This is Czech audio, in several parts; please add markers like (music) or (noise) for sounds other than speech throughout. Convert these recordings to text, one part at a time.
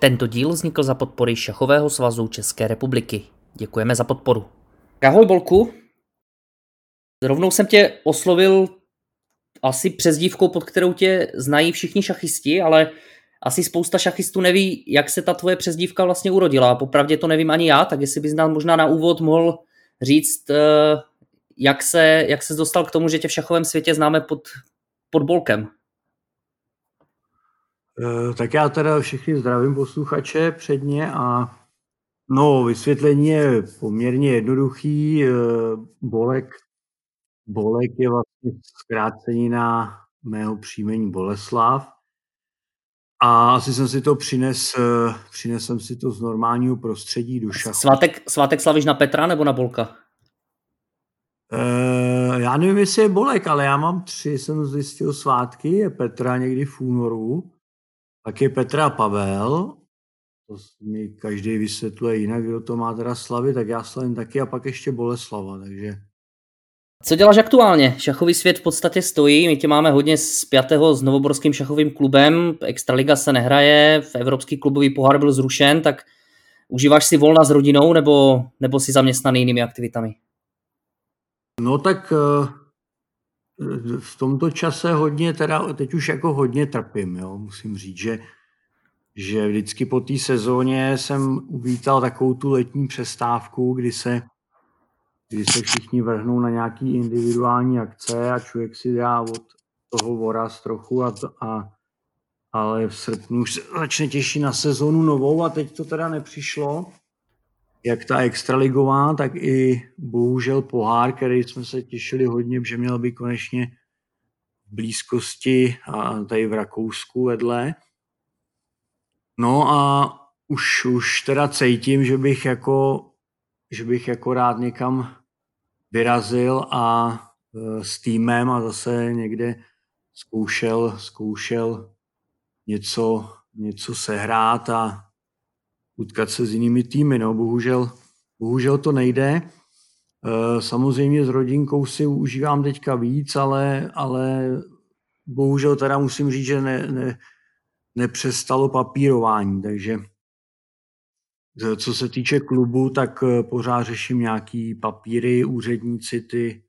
Tento díl vznikl za podpory Šachového svazu České republiky. Děkujeme za podporu. Ahoj Bolku. Rovnou jsem tě oslovil asi přezdívkou, pod kterou tě znají všichni šachisti, ale asi spousta šachistů neví, jak se ta tvoje přezdívka vlastně urodila. Popravdě to nevím ani já, tak jestli bys nám možná na úvod mohl říct, eh, jak se, jak se dostal k tomu, že tě v šachovém světě známe pod, pod Bolkem. Eh, tak já teda všichni zdravím posluchače předně a no, vysvětlení je poměrně jednoduchý. Eh, Bolek, Bolek je vlastně zkrácení na mého příjmení Boleslav. A asi jsem si to přines, eh, přines jsem si to z normálního prostředí do šachu. Svátek, svátek slavíš na Petra nebo na Bolka? Uh, já nevím, jestli je Bolek, ale já mám tři, jsem zjistil svátky, je Petra někdy v únoru pak je Petra a Pavel, to mi každý vysvětluje jinak, kdo to má teda slavy, tak já slavím taky a pak ještě Boleslava, takže... Co děláš aktuálně? Šachový svět v podstatě stojí, my tě máme hodně spjatého s Novoborským šachovým klubem, Extraliga se nehraje, v Evropský klubový pohár byl zrušen, tak užíváš si volna s rodinou nebo, nebo si zaměstnaný jinými aktivitami? No tak uh v tomto čase hodně, teda teď už jako hodně trpím, jo, musím říct, že, že vždycky po té sezóně jsem uvítal takovou tu letní přestávku, kdy se, kdy se všichni vrhnou na nějaký individuální akce a člověk si dá od toho voraz trochu a, a ale v srpnu už se začne těšit na sezónu novou a teď to teda nepřišlo jak ta extraligová, tak i bohužel pohár, který jsme se těšili hodně, že měl by konečně v blízkosti a tady v Rakousku vedle. No a už, už teda cítím, že bych jako, že bych jako rád někam vyrazil a e, s týmem a zase někde zkoušel, zkoušel něco, něco sehrát a utkat se s jinými týmy. No, bohužel, bohužel to nejde. Eh, samozřejmě s rodinkou si užívám teďka víc, ale, ale bohužel teda musím říct, že ne, ne, nepřestalo papírování, takže co se týče klubu, tak eh, pořád řeším nějaký papíry, úředníci ty,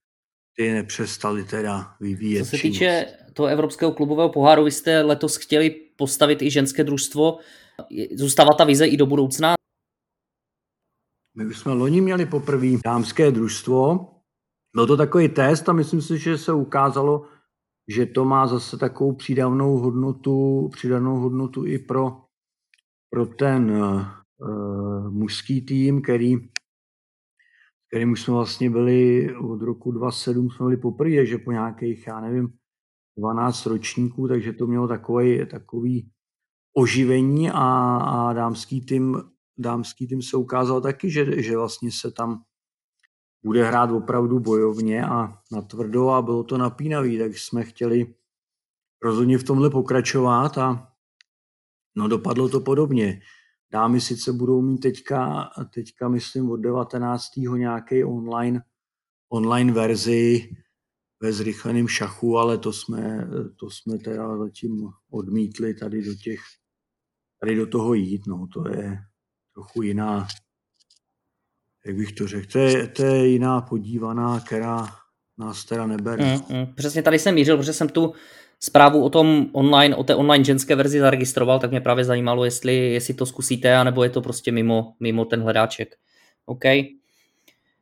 ty nepřestali teda vyvíjet. Co se týče toho Evropského klubového poháru, vy jste letos chtěli postavit i ženské družstvo. Zůstává ta vize i do budoucna? My už jsme loni měli poprvé dámské družstvo. Byl to takový test a myslím si, že se ukázalo, že to má zase takovou přídavnou hodnotu, přidanou hodnotu i pro, pro ten uh, mužský tým, který, kterým už jsme vlastně byli od roku 2007 jsme byli poprvé, že po nějakých, já nevím, 12 ročníků, takže to mělo takový, takový oživení a, a dámský tým, dámský tým se ukázal taky, že, že vlastně se tam bude hrát opravdu bojovně a natvrdo a bylo to napínavý, tak jsme chtěli rozhodně v tomhle pokračovat a no dopadlo to podobně. Dámy sice budou mít teďka, teďka myslím od 19. nějaký online, online verzi ve zrychleném šachu, ale to jsme, to jsme teda zatím odmítli tady do těch tady do toho jít, no, to je trochu jiná, jak bych to řekl, to je, to je jiná podívaná, která nás teda nebere. Mm, mm, přesně tady jsem mířil, protože jsem tu zprávu o tom online, o té online ženské verzi zaregistroval, tak mě právě zajímalo, jestli, jestli to zkusíte, anebo je to prostě mimo, mimo ten hledáček. OK.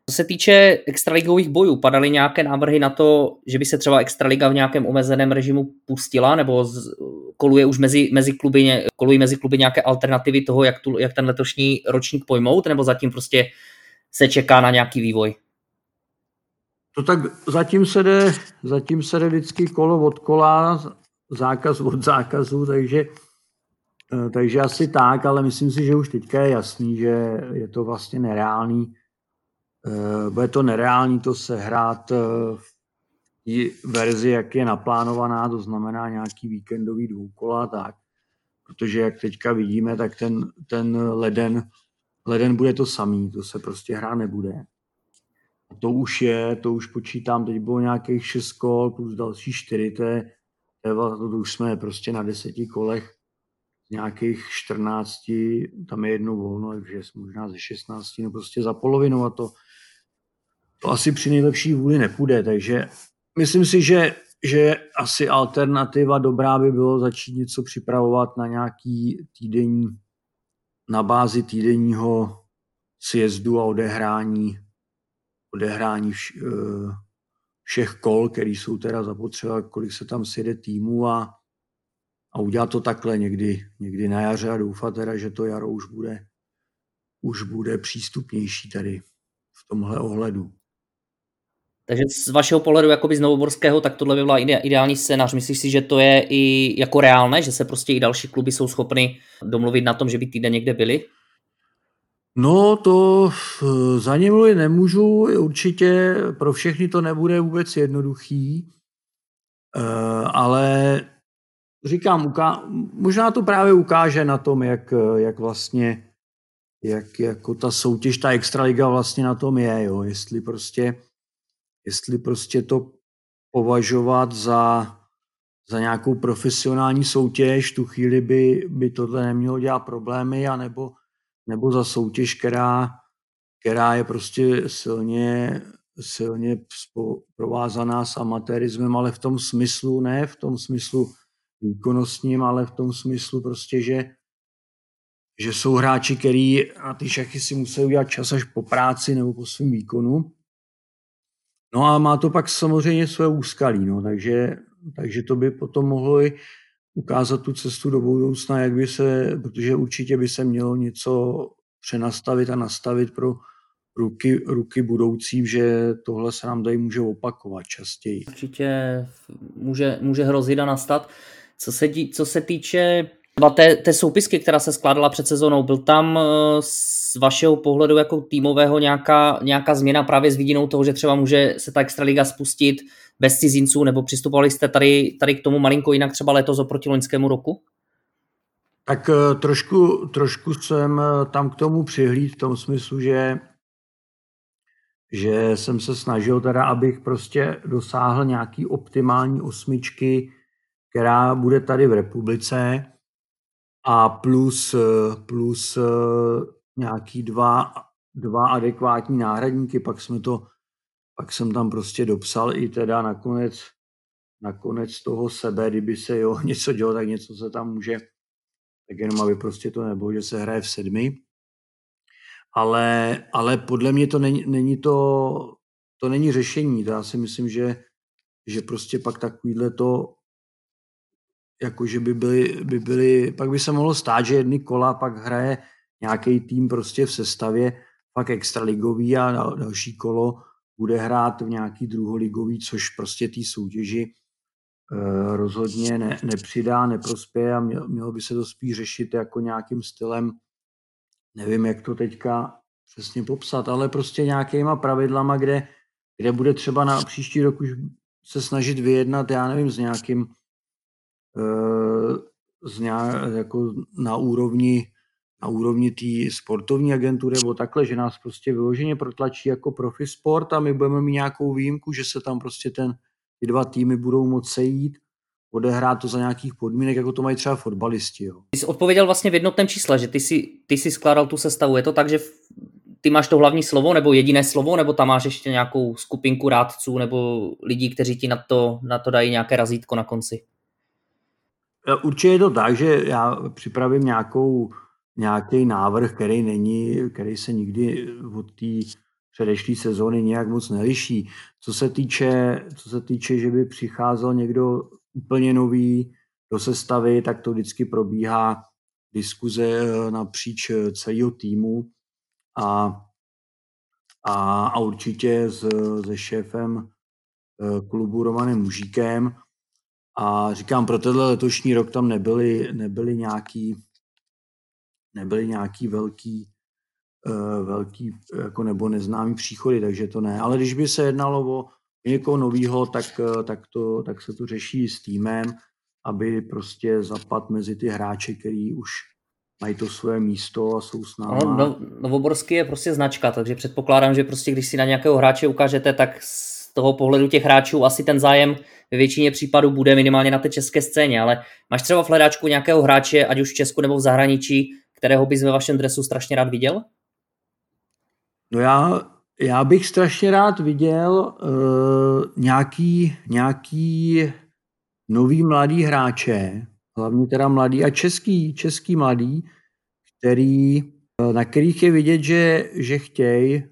Co se týče extraligových bojů, padaly nějaké návrhy na to, že by se třeba extraliga v nějakém omezeném režimu pustila, nebo z, koluje už mezi, mezi kluby, kolují mezi kluby nějaké alternativy toho, jak, tu, jak ten letošní ročník pojmout, nebo zatím prostě se čeká na nějaký vývoj? To tak zatím se jde, zatím se jde vždycky kolo od kola, zákaz od zákazu, takže, eh, takže asi tak, ale myslím si, že už teďka je jasný, že je to vlastně nereálný bude to nereální to sehrát v eh, verzi, jak je naplánovaná, to znamená nějaký víkendový dvoukola, tak. Protože jak teďka vidíme, tak ten, ten leden, leden bude to samý, to se prostě hrát nebude. to už je, to už počítám, teď bylo nějakých 6 kol plus další 4, to je, to, je, to už jsme prostě na deseti kolech nějakých 14, tam je jedno volno, takže možná ze 16, no prostě za polovinu a to, to asi při nejlepší vůli nepůjde, takže myslím si, že, že asi alternativa dobrá by bylo začít něco připravovat na nějaký týdenní, na bázi týdenního sjezdu a odehrání, odehrání vš, eh, všech kol, které jsou teda zapotřeba, kolik se tam sjede týmu a, a udělat to takhle někdy, někdy na jaře a doufat teda, že to jaro už bude, už bude přístupnější tady v tomhle ohledu. Takže z vašeho pohledu jakoby z Novoborského, tak tohle by byla ideální scénář. Myslíš si, že to je i jako reálné, že se prostě i další kluby jsou schopny domluvit na tom, že by týden někde byli? No to eh, za ně mluvit nemůžu, určitě pro všechny to nebude vůbec jednoduchý, eh, ale říkám, možná to právě ukáže na tom, jak, jak vlastně jak jako ta soutěž, ta extraliga vlastně na tom je, jo. jestli prostě jestli prostě to považovat za, za nějakou profesionální soutěž, tu chvíli by, by tohle nemělo dělat problémy, anebo, nebo za soutěž, která, která je prostě silně, silně provázaná s amatérismem, ale v tom smyslu, ne v tom smyslu výkonnostním, ale v tom smyslu prostě, že, že jsou hráči, který na ty šachy si musí udělat čas až po práci nebo po svém výkonu No a má to pak samozřejmě své úskalí, no, takže, takže to by potom mohlo i ukázat tu cestu do budoucna, jak by se, protože určitě by se mělo něco přenastavit a nastavit pro ruky, ruky budoucí, že tohle se nám tady může opakovat častěji. Určitě může, může hrozit a nastat. Co se, dí, co se týče té, té soupisky, která se skládala před sezónou, byl tam eh, z vašeho pohledu jako týmového nějaká, nějaká změna právě s vidinou toho, že třeba může se ta extraliga spustit bez cizinců, nebo přistupovali jste tady, tady k tomu malinko jinak třeba letos oproti loňskému roku? Tak eh, trošku, trošku jsem eh, tam k tomu přihlíd v tom smyslu, že že jsem se snažil teda, abych prostě dosáhl nějaký optimální osmičky, která bude tady v republice a plus, plus nějaký dva, dva adekvátní náhradníky, pak jsme to, pak jsem tam prostě dopsal i teda nakonec, nakonec toho sebe, kdyby se jo (laughs) něco dělo, tak něco se tam může, tak jenom aby prostě to nebylo, že se hraje v sedmi. Ale, ale podle mě to není, není to, to není řešení. Já si myslím, že, že prostě pak takovýhle to jako že by byly, by byly, pak by se mohlo stát, že jedny kola pak hraje nějaký tým prostě v sestavě pak extraligový a další kolo bude hrát v nějaký druholigový, což prostě té soutěži eh, rozhodně ne, nepřidá, neprospěje a mělo by se to spíš řešit jako nějakým stylem, nevím, jak to teďka přesně popsat, ale prostě nějakýma pravidlama, kde, kde bude třeba na příští rok už se snažit vyjednat, já nevím, s nějakým z nějak, jako na úrovni na úrovni té sportovní agentury nebo takhle, že nás prostě vyloženě protlačí jako profi sport a my budeme mít nějakou výjimku, že se tam prostě ten, ty dva týmy budou moci sejít, odehrát to za nějakých podmínek, jako to mají třeba fotbalisti. Jo. Ty jsi odpověděl vlastně v jednotném čísle, že ty si, ty si skládal tu sestavu. Je to tak, že ty máš to hlavní slovo nebo jediné slovo, nebo tam máš ještě nějakou skupinku rádců nebo lidí, kteří ti na to, na to dají nějaké razítko na konci? E, určitě je to tak, že já připravím nějakou, nějaký návrh, který není, který se nikdy od té předešlé sezóny nějak moc neliší. Co se týče, co se týče, že by přicházel někdo úplně nový do sestavy, tak to vždycky probíhá diskuze e, napříč celého týmu a, a, a určitě s, se šéfem klubu Romanem Mužíkem, a říkám, pro tenhle letošní rok tam nebyly, nebyly nějaký, nebyly nějaký velký, uh, velký jako nebo neznámý příchody, takže to ne. Ale když by se jednalo o někoho nového, tak, uh, tak, to, tak se to řeší s týmem, aby prostě zapad mezi ty hráče, který už mají to své místo a jsou s námi. No, no, Novoborský je prostě značka, takže předpokládám, že prostě když si na nějakého hráče ukážete, tak z toho pohledu těch hráčů asi ten zájem ve většině případů bude minimálně na té české scéně, ale máš třeba v hledáčku nějakého hráče, ať už v Česku nebo v zahraničí, kterého bys ve vašem dresu strašně rád viděl? No já, já bych strašně rád viděl uh, nějaký, nějaký nový mladý hráče, hlavně teda mladý a český, český mladý, který, eh, na kterých je vidět, že, že chtějí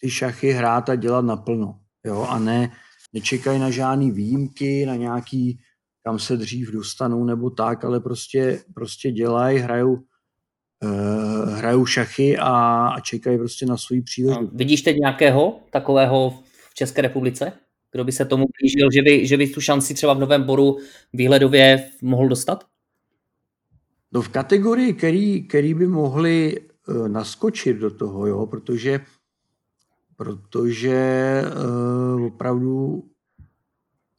ty šachy hrát a dělat naplno. Jo? A ne, nečekají na žádný výjimky, na nějaký, kam se dřív dostanou nebo tak, ale prostě, prostě dělají, hrajou, uh, hrajou šachy a, a čekají prostě na svůj příležitost. Vidíš teď nějakého takového v České republice? Kdo by se tomu blížil, že by, že by tu šanci třeba v Novém Boru výhledově mohl dostat? No v kategorii, který, který by mohli uh, naskočit do toho, jo, protože protože uh, opravdu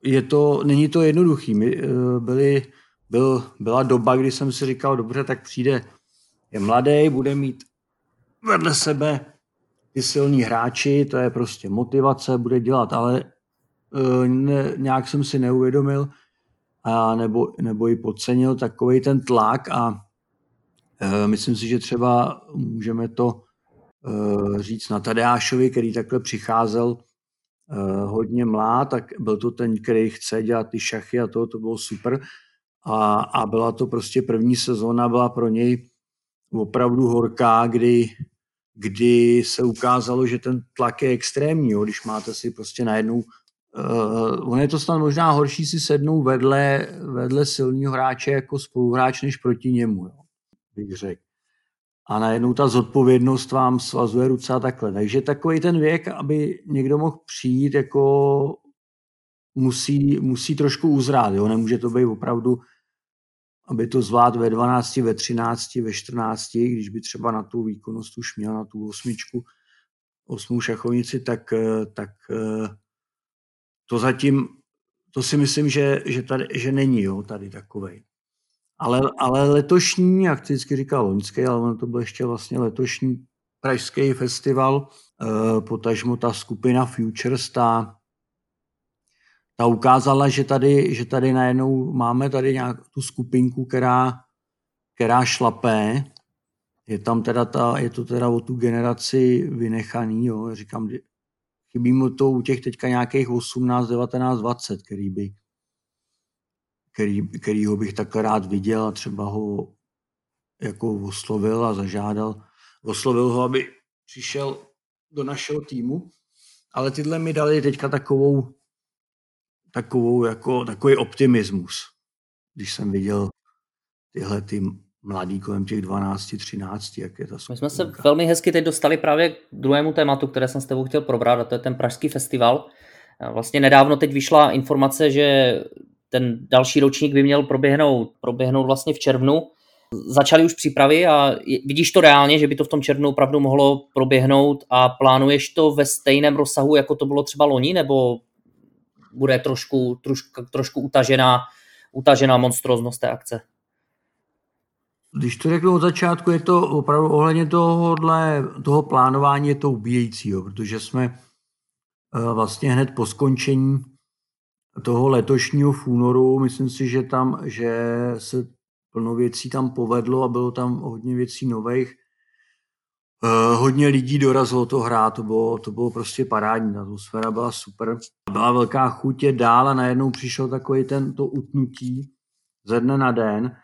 je to, není to jednoduchý. My, uh, byli, byl, byla doba, kdy jsem si říkal, dobře, tak přijde, je mladý, bude mít vedle sebe ty silní hráči, to je prostě motivace, bude dělat, ale uh, ne, nějak jsem si neuvědomil, a nebo, nebo i podcenil takový ten tlak a uh, myslím si, že třeba můžeme to říct na Tadeášovi, který takhle přicházel uh, hodně mlád, tak byl to ten, který chce dělat ty šachy a to, to bylo super. A, a byla to prostě první sezóna, byla pro něj opravdu horká, kdy, kdy se ukázalo, že ten tlak je extrémní, jo, když máte si prostě najednou Uh, on je to snad možná horší si sednout vedle, vedle silného hráče jako spoluhráč, než proti němu, jo, bych řekl a najednou ta zodpovědnost vám svazuje ruce a takhle. Takže takový ten věk, aby někdo mohl přijít, jako musí, musí trošku uzrát. Jo? Nemůže to být opravdu, aby to zvlád ve 12, ve 13, ve 14, když by třeba na tu výkonnost už měl, na tu osmičku, osmou šachovnici, tak, tak to zatím, to si myslím, že, že, tady, že není jo, tady takovej. Ale, ale letošní, jak vždycky říkal loňský, ale ono to byl ještě vlastně letošní pražský festival, eh, potažmo ta skupina Futures, ta, ta ukázala, že tady, že tady najednou máme tady nějak tu skupinku, která, která šlapé. Je tam teda ta, je to teda o tu generaci vynechaný, jo. Říkám, chybí mu to u těch teďka nějakých 18, 19, 20, který by, který, kterýho bych takhle rád viděl a třeba ho jako oslovil a zažádal. Oslovil ho, aby přišel do našeho týmu, ale tyhle mi dali teďka takovou, takovou jako, takový optimismus, když jsem viděl tyhle ty mladý kolem těch 12, 13, jak je ta My jsme se velmi hezky teď dostali právě k druhému tématu, které jsem s tebou chtěl probrat, a to je ten Pražský festival. Vlastně nedávno teď vyšla informace, že ten další ročník by měl proběhnout, proběhnout vlastně v červnu. Začaly už přípravy a vidíš to reálně, že by to v tom červnu opravdu mohlo proběhnout a plánuješ to ve stejném rozsahu, jako to bylo třeba loni, nebo bude trošku, trošku, trošku utažená, utažená monstroznost té akce? Když to řeknu od začátku, je to opravdu ohledně tohohle, toho plánování je to ubíjejícího, protože jsme eh, vlastně hned po skončení toho letošního v únoru, myslím si, že tam, že se plno věcí tam povedlo a bylo tam hodně věcí nových. Uh, hodně lidí dorazilo to hrát, to bylo, to bylo prostě parádní, ta atmosféra byla super. Byla velká chuť je dál a najednou přišel takový ten to utnutí ze dne na den,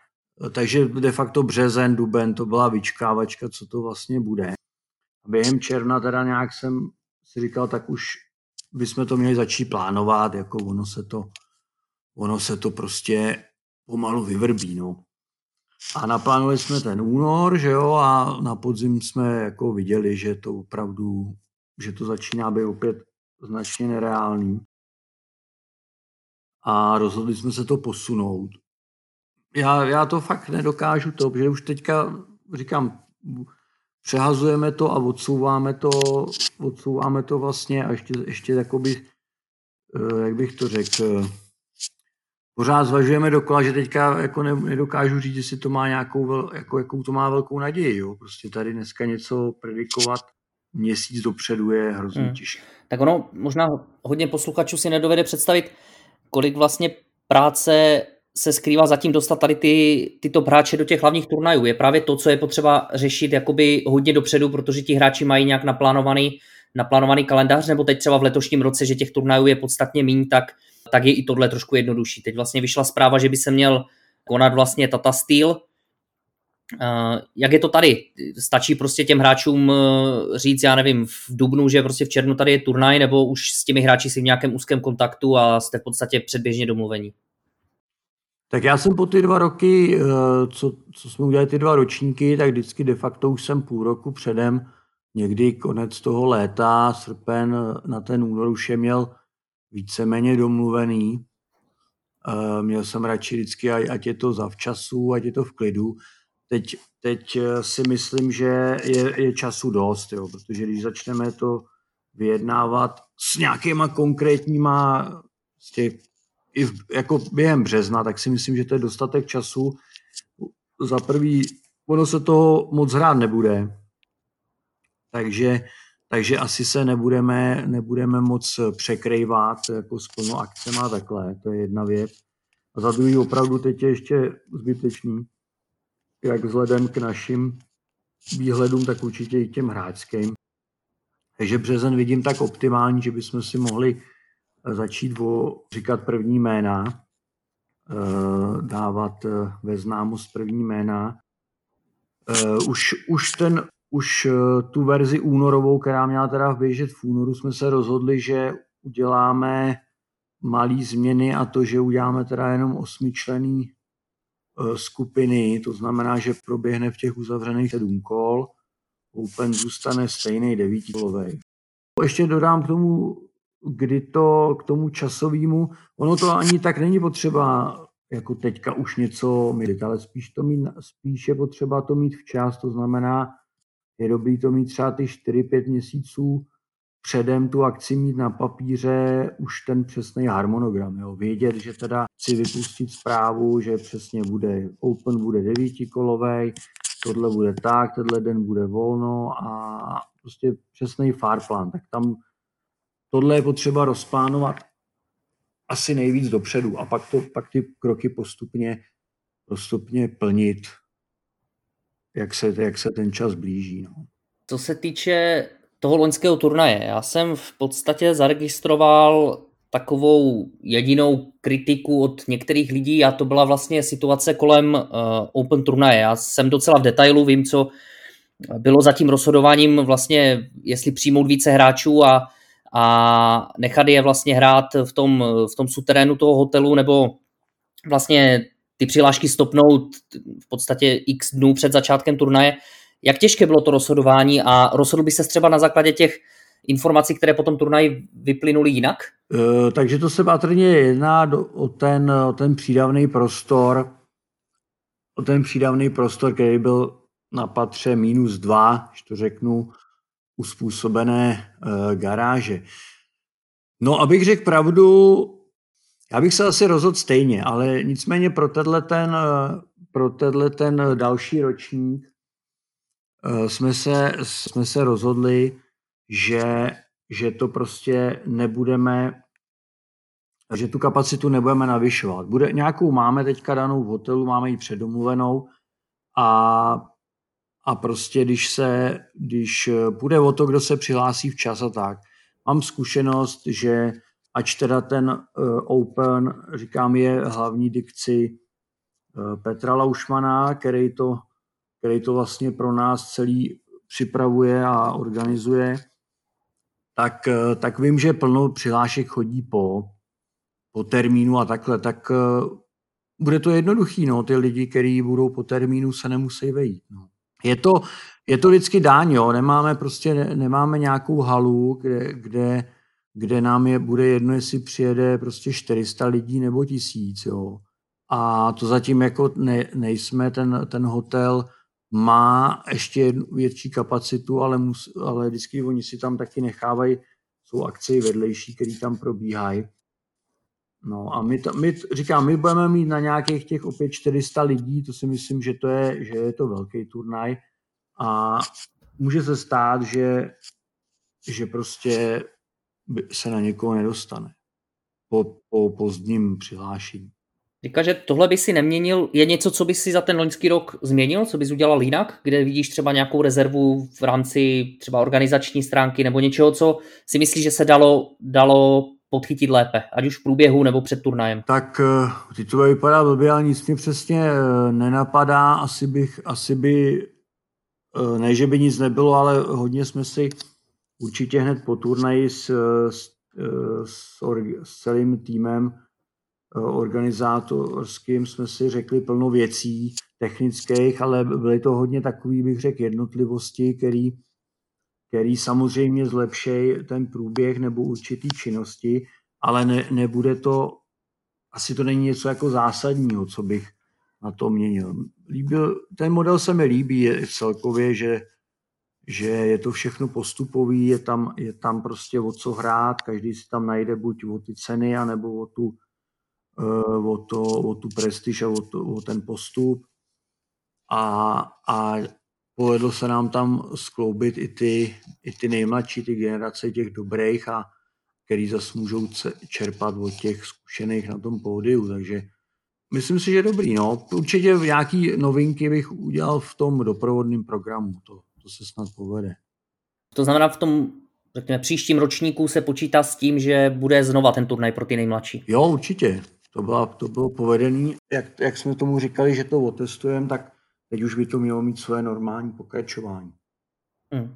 takže de facto březen, duben, to byla vyčkávačka, co to vlastně bude. Během června teda nějak jsem si říkal, tak už bychom to měli začít plánovat, jako ono se to, ono se to prostě pomalu vyvrbí, no. A naplánovali jsme ten únor, že jo, a na podzim jsme jako viděli, že to opravdu, že to začíná být opět značně nereálný. A rozhodli jsme se to posunout. Já, já to fakt nedokážu to, protože už teďka říkám, přehazujeme to a odsouváme to, odsouváme to vlastně a ještě, ještě jakoby, eh, jak bych to řekl, pořád zvažujeme dokola, že teďka jako nedokážu říct, jestli to má nějakou, jako, jakou to má velkou naději. Jo. Prostě tady dneska něco predikovat měsíc dopředu je hrozně hmm. těžké. Tak ono možná hodně posluchačů si nedovede představit, kolik vlastně práce se skrývá zatím dostat tady ty, tyto hráče do těch hlavních turnajů. Je právě to, co je potřeba řešit jakoby hodně dopředu, protože ti hráči mají nějak naplánovaný, naplánovaný kalendář, nebo teď třeba v letošním roce, že těch turnajů je podstatně méně, tak, tak je i tohle trošku jednodušší. Teď vlastně vyšla zpráva, že by se měl konat vlastně Tata Steel, Uh, jak je to tady? Stačí prostě těm hráčům uh, říct, já nevím, v Dubnu, že prostě v červnu tady je turnaj, nebo už s těmi hráči si v nějakém úzkém kontaktu a jste v podstatě předběžně domluvení? Tak já jsem po ty dva roky, uh, co, co jsme udělali ty dva ročníky, tak vždycky de facto už jsem půl roku předem, někdy konec toho léta, srpen na ten únor už je měl víceméně domluvený. Měl jsem radši vždycky, ať je to zavčasu, ať je to v klidu teď, teď eh, si myslím, že je, je času dost, jo, protože když začneme to vyjednávat s nějakýma konkrétníma z těch, i v, jako během března, tak si myslím, že to je dostatek času. Za prvý, ono se toho moc hrát nebude, takže, takže asi se nebudeme, nebudeme moc překrývat jako s plnou akcema takhle, to je jedna věc. A za druhý opravdu teď je ještě zbytečný, jak vzhledem k našim výhledům, tak určitě i těm hráčským. Takže březen vidím tak optimální, že bychom si mohli začít o, říkat první jména, eh, dávat eh, ve známost první jména. Už, už, ten, už tu verzi únorovou, která měla teda běžet v únoru, jsme se rozhodli, že uděláme malý změny a to, že uděláme teda jenom osmičlený skupiny, to znamená, že proběhne v těch uzavřených sedm kol, Open zůstane stejný devítikolový. Ještě dodám k tomu, kdy to, k tomu časovému, ono to ani tak není potřeba jako teďka už něco mít, ale spíš, to mít, spíš je potřeba to mít včas, to znamená, je dobrý to mít třeba ty 4-5 měsíců předem tu akci mít na papíře už ten přesný harmonogram. Jo. Vědět, že teda chci vypustit zprávu, že přesně bude Open bude devítikolovej, tohle bude tak, tenhle den bude volno a prostě přesný farplan. Tak tam tohle je potřeba rozplánovat asi nejvíc dopředu a pak, to, pak ty kroky postupně, postupně plnit, jak se, jak se ten čas blíží. No. Co se týče toho loňského turnaje. Já jsem v podstatě zaregistroval takovou jedinou kritiku od některých lidí a to byla vlastně situace kolem uh, Open turnaje. Já jsem docela v detailu, vím, co bylo za tím rozhodováním vlastně, jestli přijmout více hráčů a, a nechat je vlastně hrát v tom, v tom suterénu toho hotelu nebo vlastně ty přihlášky stopnout v podstatě x dnů před začátkem turnaje. Jak těžké bylo to rozhodování a rozhodl by se třeba na základě těch informací, které potom turnaj vyplynuly jinak? E, takže to se patrně jedná do, o, ten, o ten přídavný prostor, o ten přídavný prostor, který byl na patře minus dva, když to řeknu, uspůsobené e, garáže. No, abych řekl pravdu, já bych se asi rozhodl stejně, ale nicméně pro tenhle ten, e, pro tenhle ten další ročník Eh, jsme se, jsme se rozhodli, že, že to prostě nebudeme, že tu kapacitu nebudeme navyšovat. Bude, nějakou máme teďka danou v hotelu, máme ji předomluvenou a, a prostě když se, když půjde o to, kdo se přihlásí včas a tak, mám zkušenost, že ač teda ten uh, Open, říkám, je hlavní dikci uh, Petra Laušmana, který to který to vlastně pro nás celý připravuje a organizuje, tak, eh, tak vím, že plno přihlášek chodí po, po termínu a takhle, tak eh, bude to jednoduchý, no, ty lidi, kteří budou po termínu, se nemusí vejít. No. Je, to, je to vždycky dáň, jo, nemáme prostě, nemáme nějakou halu, kde, kde, kde nám je, bude jedno, jestli přijede prostě 400 lidí nebo tisíc, jo. A to zatím jako ne, nejsme, ten, ten hotel má ještě jednu větší kapacitu, ale, mus, ale vždycky oni si tam taky nechávají, jsou akce vedlejší, které tam probíhají. No a my, to, my, říkám, my budeme mít na nějakých těch opět 400 lidí, to si myslím, že to je, že je to velký turnaj a může se stát, že, že prostě se na někoho nedostane po, po pozdním přihlášení. Říká, že tohle by si neměnil. Je něco, co by si za ten loňský rok změnil, co bys udělal jinak, kde vidíš třeba nějakou rezervu v rámci třeba organizační stránky nebo něčeho, co si myslíš, že se dalo, dalo podchytit lépe, ať už v průběhu nebo před turnajem? Tak eh, ty to vypadá blbě, ale nic mě přesně eh, nenapadá. Asi bych, asi by, eh, ne, že by nic nebylo, ale hodně jsme si určitě hned po turnaji s, s, s, s celým týmem organizátorským jsme si řekli plno věcí technických, ale byly to hodně takový, bych řekl, jednotlivosti, který, který samozřejmě zlepší ten průběh nebo určitý činnosti, ale ne, nebude to, asi to není něco jako zásadního, co bych na to měnil. Líbil, ten model se mi líbí je celkově, že, že je to všechno postupový, je tam, je tam prostě o co hrát, každý si tam najde buď o ty ceny, anebo o tu, uh, o, to, o tu prestiž a o, to, o ten postup. A, a povedlo se nám tam skloubit i ty, i ty nejmladší, ty generace těch dobrých a který zase můžou čerpat od těch zkušených na tom pódiu, takže myslím si, že dobrý. No. Určitě nějaký novinky bych udělal v tom doprovodném programu, to, to se snad povede. To znamená v tom řekněme, příštím ročníku se počítá s tím, že bude znova ten turnaj pro ty nejmladší. Jo, určitě. To, byla, to bylo povedený. Jak, jak jsme tomu říkali, že to otestujeme, tak teď už by to mělo mít své normální pokračování. Hmm.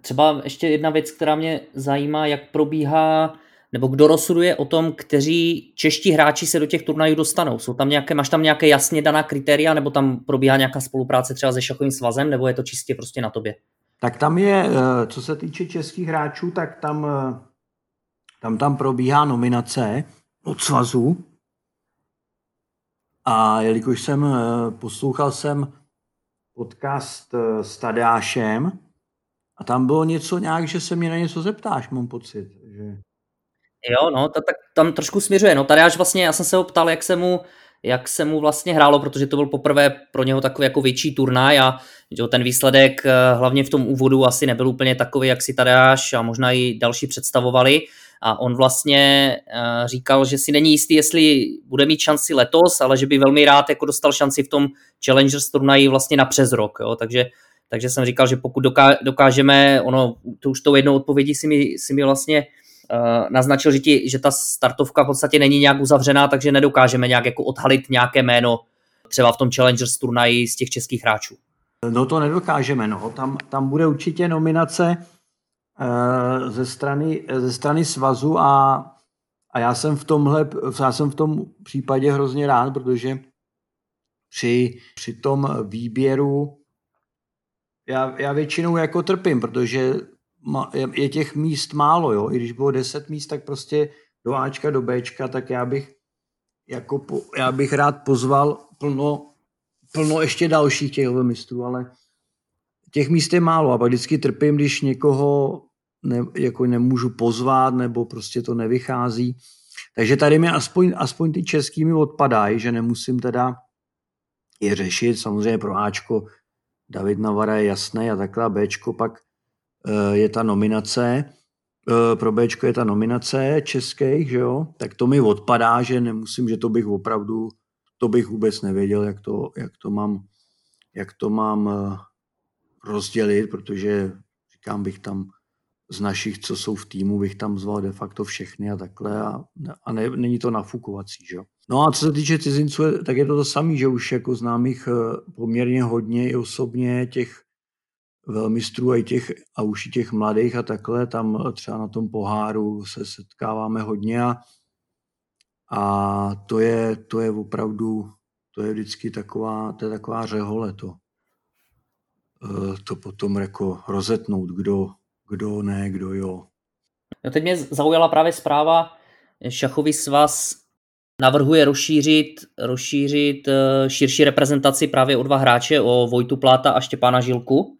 Třeba ještě jedna věc, která mě zajímá, jak probíhá, nebo kdo rozhoduje o tom, kteří čeští hráči se do těch turnajů dostanou. Jsou tam nějaké, máš tam nějaké jasně daná kritéria, nebo tam probíhá nějaká spolupráce třeba se šachovým svazem, nebo je to čistě prostě na tobě? Tak tam je, eh, co se týče českých hráčů, tak tam, eh, tam, tam probíhá nominace od svazu. A jelikož jsem eh, poslouchal jsem podcast s Tadášem, a tam bylo něco nějak, že se mě na něco zeptáš, mám pocit. Že... Jo, no, tak tam trošku směřuje. No, tady až vlastně, já jsem se ho ptal, jak se mu, jak se mu vlastně hrálo, protože to byl poprvé pro něho takový jako větší turnaj a že ten výsledek eh, hlavně v tom úvodu asi nebyl úplně takový, jak si Tadeáš a možná i další představovali. A on vlastně uh, říkal, že si není jistý, jestli bude mít šanci letos, ale že by velmi rád jako dostal šanci v tom Challengers turnaji vlastně na přes rok. Jo? Takže takže jsem říkal, že pokud dokážeme, ono, to už tou jednou odpovědí si mi, si mi vlastně uh, naznačil, že, ti, že ta startovka v podstatě není nějak uzavřená, takže nedokážeme nějak jako odhalit nějaké jméno třeba v tom Challengers turnaji z těch českých hráčů. No to nedokážeme, no. Tam, tam bude určitě nominace ze, strany, ze strany svazu a, a já jsem v tomhle, já jsem v tom případě hrozně rád, protože při, při tom výběru já, já většinou jako trpím, protože je těch míst málo, jo. I když bylo 10 míst, tak prostě do Ačka, do Bčka, tak já bych jako po, já bych rád pozval plno, plno ještě dalších těch mistrů, ale těch míst je málo a pak vždycky trpím, když někoho ne, jako nemůžu pozvat nebo prostě to nevychází. Takže tady mi aspoň, aspoň ty český mi odpadají, že nemusím teda je řešit. Samozřejmě pro Ačko David Navara je jasný a takhle Bčko pak eh, je ta nominace, eh, pro Bčko je ta nominace českých, že jo, tak to mi odpadá, že nemusím, že to bych opravdu, to bych vůbec nevěděl, jak to, jak to mám, jak to mám eh, rozdělit, protože říkám, bych tam z našich, co jsou v týmu, bych tam zval de facto všechny a takhle a, a ne, není to nafukovací, že. No a co se týče cizinců, tak je to to samé, že už jako znám jich eh, poměrně hodně i osobně těch velmistrů a, i těch, a už i těch mladých a takhle, tam třeba na tom poháru se setkáváme hodně a, a to, je, to je opravdu, to je vždycky taková, to je taková řehole to, eh, to potom jako rozetnout, kdo, kdo ne, kdo jo. No teď mě zaujala právě zpráva, šachový svaz navrhuje rozšířit, rozšířit eh, širší reprezentaci právě o dva hráče, o Vojtu Pláta a Štěpána Žilku.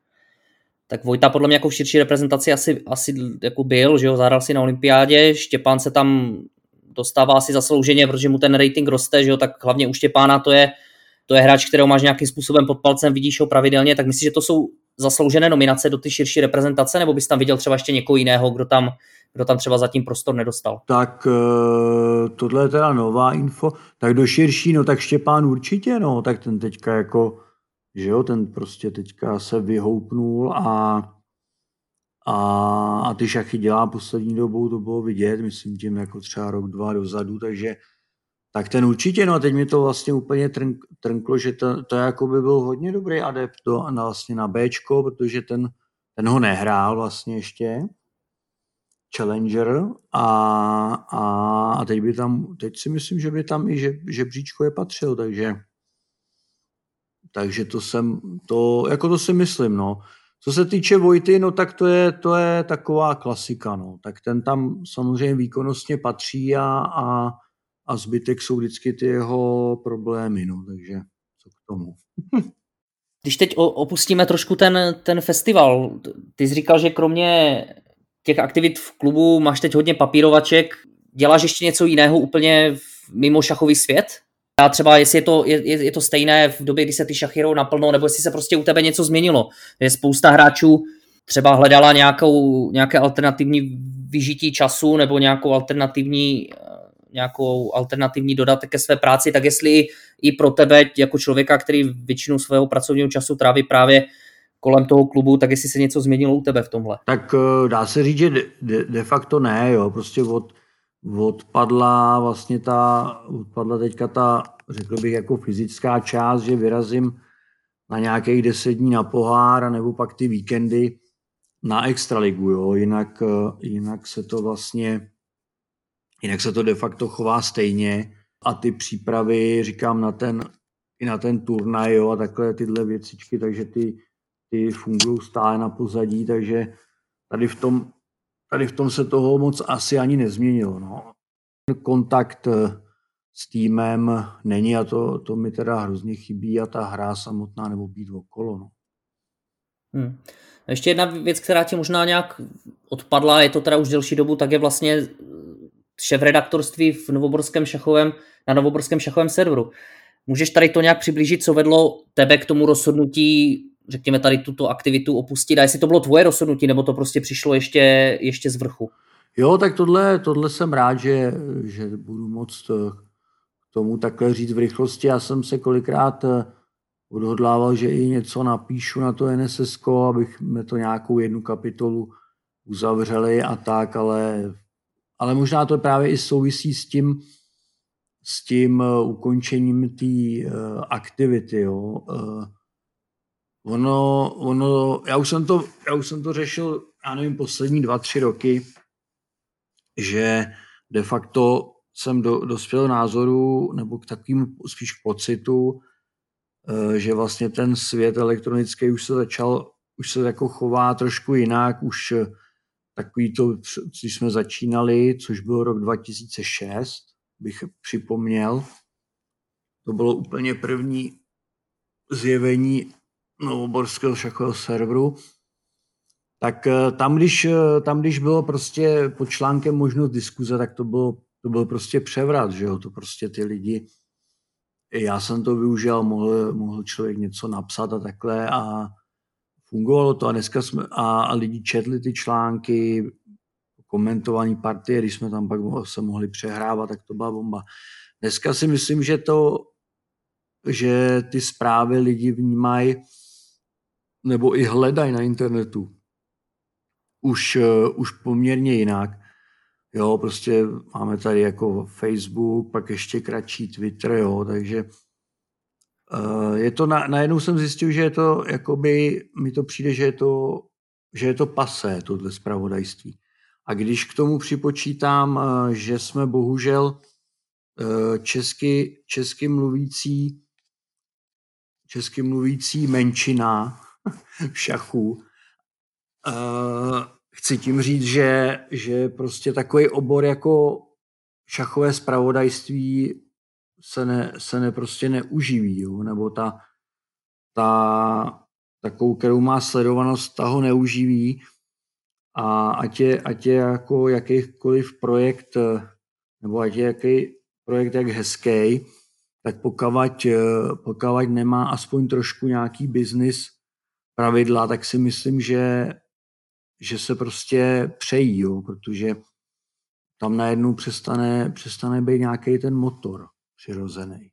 Tak Vojta podle mě jako v širší reprezentaci asi, asi jako byl, že jo, zahrál si na olympiádě, Štěpán se tam dostává si zaslouženě, protože mu ten rating roste, že jo, tak hlavně u Štěpána to je, to je hráč, kterého máš nějakým způsobem pod palcem, vidíš ho pravidelně, tak myslíš, že to jsou zasloužené nominace do ty širší reprezentace, nebo bys tam viděl třeba ještě někoho jiného, kdo tam, kdo tam třeba zatím prostor nedostal? Tak eh, tohle je teda nová info. Tak do širší, no tak Štěpán určitě, no, tak ten teďka jako, že jo, ten prostě teďka se vyhoupnul a a, a ty šachy dělá poslední dobou, to bylo vidět, myslím tím jako třeba rok, dva dozadu, takže tak ten určitě, no a teď mi to vlastně úplně trnk, trnklo, že to, to jako by byl hodně dobrý adept do, na, vlastně na Bčko, protože ten, ten ho nehrál vlastně ještě, Challenger a, a, a teď by tam, teď si myslím, že by tam i že, žebříčko je patřil, takže takže to jsem, to, jako to si myslím, no. Co se týče Vojty, no tak to je, to je taková klasika, no. Tak ten tam samozřejmě výkonnostně patří a, a, a zbytek jsou vždycky ty jeho problémy, no. Takže co k tomu. (laughs) Když teď opustíme trošku ten, ten festival, ty jsi říkal, že kromě těch aktivit v klubu máš teď hodně papírovaček, děláš ještě něco jiného úplně mimo šachový svět? A třeba jestli je to, je, je to stejné v době, kdy se ty šachy naplno, nebo jestli se prostě u tebe něco změnilo. Je spousta hráčů třeba hledala nějakou, nějaké alternativní vyžití času nebo nějakou alternativní, nějakou alternativní dodatek ke své práci, tak jestli i pro tebe jako člověka, který většinu svého pracovního času tráví právě kolem toho klubu, tak jestli se něco změnilo u tebe v tomhle? Tak eh, dá se říct, že de, de, facto ne, jo. Prostě od, odpadla vlastně ta, odpadla teďka ta, řekl bych, jako fyzická část, že vyrazím na nějakých deset dní na pohár, nebo pak ty víkendy na extraligu, jo. Jinak, jinak se to vlastně, jinak se to de facto chová stejně a ty přípravy, říkám, na ten, i na ten turnaj, jo, a takhle tyhle věcičky, takže ty, ty fungují stále na pozadí, takže tady v tom tady v tom se toho moc asi ani nezměnilo. No. Kontakt eh, s týmem není a to, to mi teda hrozně chybí a ta hra samotná nebo být okolo. No. Hmm. Ještě jedna věc, která ti možná nějak odpadla, je to teda už delší dobu, tak je vlastně šéf redaktorství v Novoborském šachovém, na Novoborském šachovém serveru. Můžeš tady to nějak přiblížit, co vedlo tebe k tomu rozhodnutí řekněme, tady tuto aktivitu opustit a jestli to bylo tvoje rozhodnutí, nebo to prostě přišlo ještě, ještě z vrchu? Jo, tak tohle, tohle jsem rád, že, že budu moct eh, k tomu takhle říct v rychlosti. Já jsem se kolikrát eh, odhodlával, že i něco napíšu na to NSSK, abych to nějakou jednu kapitolu uzavřeli a tak, ale, ale možná to právě i souvisí s tím, s tím eh, ukončením té aktivity. Jo. Ono, ono, já už jsem to, já už jsem to řešil, já nevím, poslední dva, tři roky, že de facto jsem do, dospěl názoru, nebo k takovým spíš k pocitu, že vlastně ten svět elektronický už se začal, už se jako chová trošku jinak, už takový to, když jsme začínali, což byl rok 2006, bych připomněl, to bylo úplně první zjevení novoborského šachového serveru, tak eh, tam když, eh, tam, když bylo prostě pod článkem možnost diskuze, tak to bylo, to byl prostě převrat, že jo, to prostě ty lidi, já jsem to využil, mohl, mohl člověk něco napsat a takhle a fungovalo to a dneska jsme, a, a lidi četli ty články, komentovaný partie, když jsme tam pak se mohli přehrávat, tak to byla bomba. Dneska si myslím, že to, že ty zprávy lidi vnímají nebo i hledají na internetu už, uh, už poměrně jinak. Jo, prostě máme tady jako Facebook, pak ještě kratší Twitter, jo, takže je to, na, najednou jsem zjistil, že je to, jakoby, mi to přijde, že je to, že je to pasé, tohle zpravodajství. A když k tomu připočítám, uh, že jsme bohužel česky, česky mluvící česky mluvící menšina (laughs) v šachu. Chci tím říct, že, že prostě takový obor jako šachové spravodajství se, ne, se ne prostě neuživí, jo? nebo ta, ta takovou, kterou má sledovanost, ta ho neuživí. A ať je, ať je jako jakýkoliv projekt nebo ať je jaký projekt jak hezký, tak pokud, pokud nemá aspoň trošku nějaký biznis pravidla, tak si myslím, že, že se prostě přejí, jo, protože tam najednou přestane, přestane být nějaký ten motor přirozený.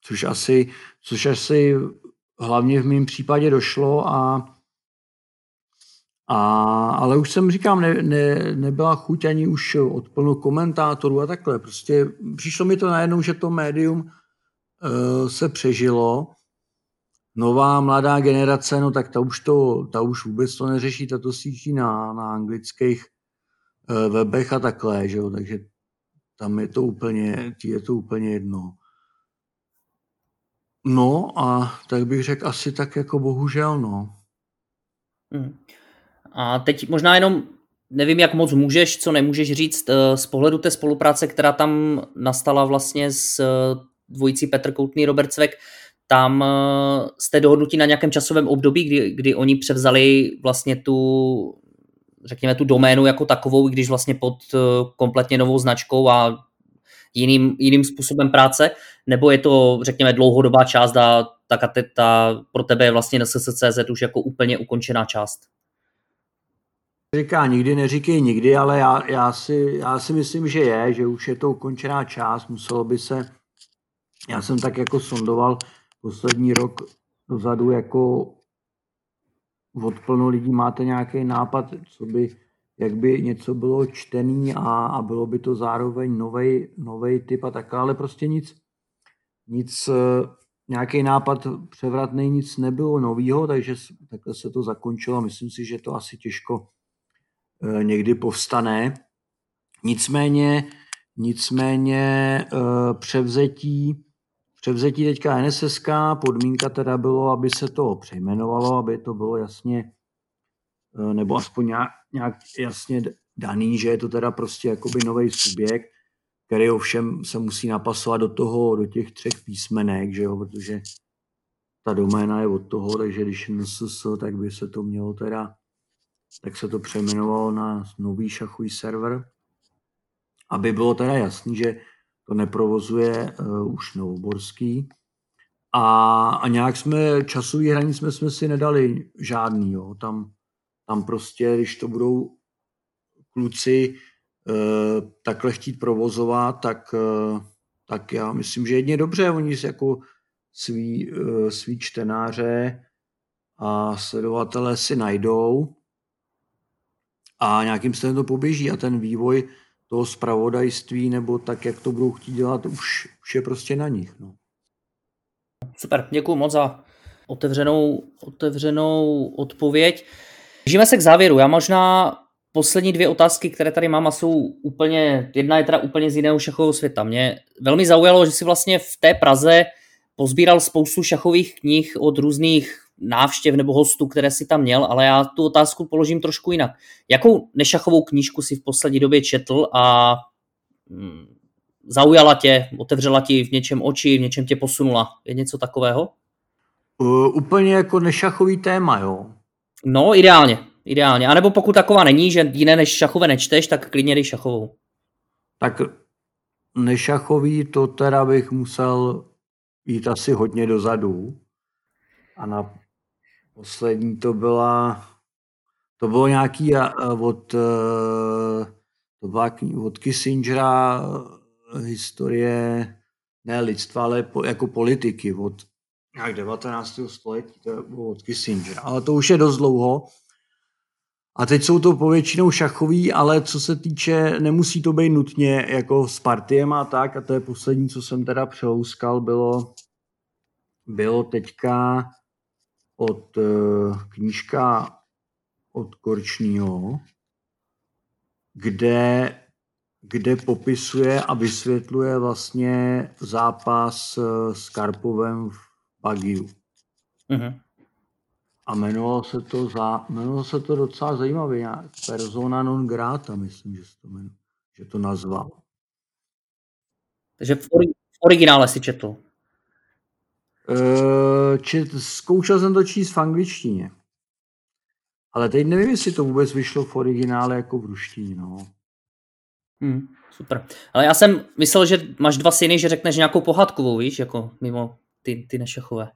Což asi, což asi hlavně v mém případě došlo a a, ale už jsem říkám, ne, ne, nebyla chuť ani už od plno komentátorů a takhle. Prostě přišlo mi to najednou, že to médium uh, se přežilo. Nová mladá generace, no tak ta už, to, ta už vůbec to neřeší, ta to síčí na, na anglických uh, webech a takhle, že jo? takže tam je to úplně, je to úplně jedno. No a tak bych řekl asi tak jako bohužel, no. Hmm. A teď možná jenom nevím, jak moc můžeš, co nemůžeš říct eh, z pohledu té spolupráce, která tam nastala vlastně s eh, dvojicí Petr Koutný, Robert Cvek, tam eh, jste dohodnutí na nějakém časovém období, kdy, kdy oni převzali vlastně tu, řekněme, tu doménu jako takovou, když vlastně pod kompletně novou značkou a jiným, jiným způsobem práce, nebo je to, řekněme, dlouhodobá část a ta, ta, ta pro tebe je vlastně na SSCZ už jako úplně ukončená část? Říká nikdy, neříkej nikdy, ale já, já, si, já si myslím, že je, že už je to ukončená část, muselo by se, já jsem tak jako sondoval poslední rok dozadu, jako od plno lidí máte nějaký nápad, co by, jak by něco bylo čtený a, a bylo by to zároveň nový typ a tak, ale prostě nic, nic, nějaký nápad převratný, nic nebylo novýho, takže takhle se to zakončilo. Myslím si, že to asi těžko Eh, někdy povstane. Nicméně, nicméně eh, převzetí, převzetí teďka NSSK, podmínka teda bylo, aby se to přejmenovalo, aby to bylo jasně, eh, nebo aspoň nějak, nějak jasně daný, že je to teda prostě jakoby nový subjekt, který ovšem se musí napasovat do toho, do těch třech písmenek, že jo, protože ta doména je od toho, takže když NSS, tak by se to mělo teda tak se to přejmenovalo na nový šachový server, aby bylo teda jasný, že to neprovozuje uh, už Novoborský. A, a nějak jsme, časový hranic jsme, jsme si nedali žádný, jo. Tam, tam prostě, když to budou kluci uh, takhle chtít provozovat, tak, uh, tak já myslím, že jedně dobře, oni si jako svý, uh, svý čtenáře a sledovatele si najdou a nějakým stylem to poběží a ten vývoj toho spravodajství nebo tak, jak to budou chtít dělat, už, už je prostě na nich. No. Super, děkuji moc za otevřenou, otevřenou odpověď. Žijeme se k závěru. Já možná poslední dvě otázky, které tady mám a jsou úplně, jedna je teda úplně z jiného šachového světa. Mě velmi zaujalo, že si vlastně v té Praze pozbíral spoustu šachových knih od různých návštěv nebo hostů, které si tam měl, ale já tu otázku položím trošku jinak. Jakou nešachovou knížku si v poslední době četl a hmm, zaujala tě, otevřela ti v něčem oči, v něčem tě posunula? Je něco takového? Uh, úplně jako nešachový téma, jo? No, ideálně. Ideálně. A nebo pokud taková není, že jiné než šachové nečteš, tak klidně dej šachovou. Tak nešachový to teda bych musel jít asi hodně dozadu. A na Poslední to byla, to bylo nějaký od, eh, to byla od Kissingera eh, historie ne lidstva, ale jako politiky od nějak 19. století, to bylo od Kissingera. Ale to už je dost dlouho. A teď jsou to povětšinou šachový, ale co se týče, nemusí to být nutně jako s partiem a tak. A to je poslední, co jsem teda přelouskal, bylo, bylo teďka od eh, knížka od Korčního, kde, kde popisuje a vysvětluje vlastně zápas eh, s Karpovem v Bagiu. Mm-hmm. A jmenovalo se to, za, jmenovalo se to docela zajímavě, nějak persona non grata, myslím, že, to, jmenuje, že to nazval. Takže v, ori, v originále si četl. Uh, čet, zkoušel jsem to číst v angličtině. Ale teď nevím, jestli to vůbec vyšlo v originále jako v ruštině. No. Hmm, super. Ale já jsem myslel, že máš dva syny, že řekneš nějakou pohádkovou, víš, jako mimo ty, ty nešachové.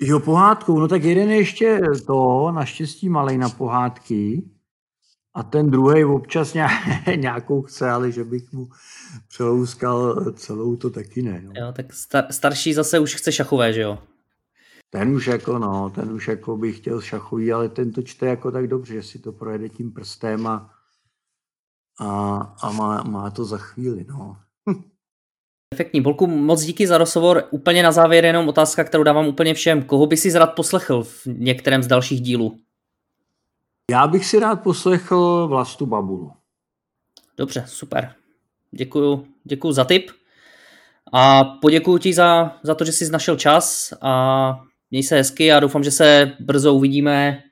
Jo, pohádkou, no tak jeden je ještě to, naštěstí malej na pohádky, a ten druhý občas (laughs) nějakou chce, ale že bych mu přelouskal celou, to taky ne. No. Jo, tak star, starší zase už chce šachové, že jo? Ten už jako no, ten už jako by chtěl šachový, ale ten to čte jako tak dobře, že si to projede tím prstem a, a, a má, má to za chvíli, no. (laughs) Efektní. Bolku, moc díky za rozhovor. Úplně na závěr jenom otázka, kterou dávám úplně všem. Koho by si rád poslechl v některém z dalších dílů? Já bych si rád poslechl Vlastu Babulu. Dobře, super. Děkuju, děkuju za tip. A poděkuji ti za, za to, že jsi našel čas a měj se hezky a doufám, že se brzo uvidíme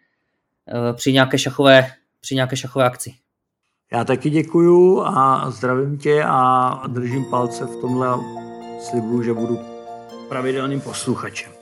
eh, při nějaké šachové, při nějaké šachové akci. Já taky děkuju a zdravím tě a držím palce v tomhle slibu, že budu pravidelným posluchačem.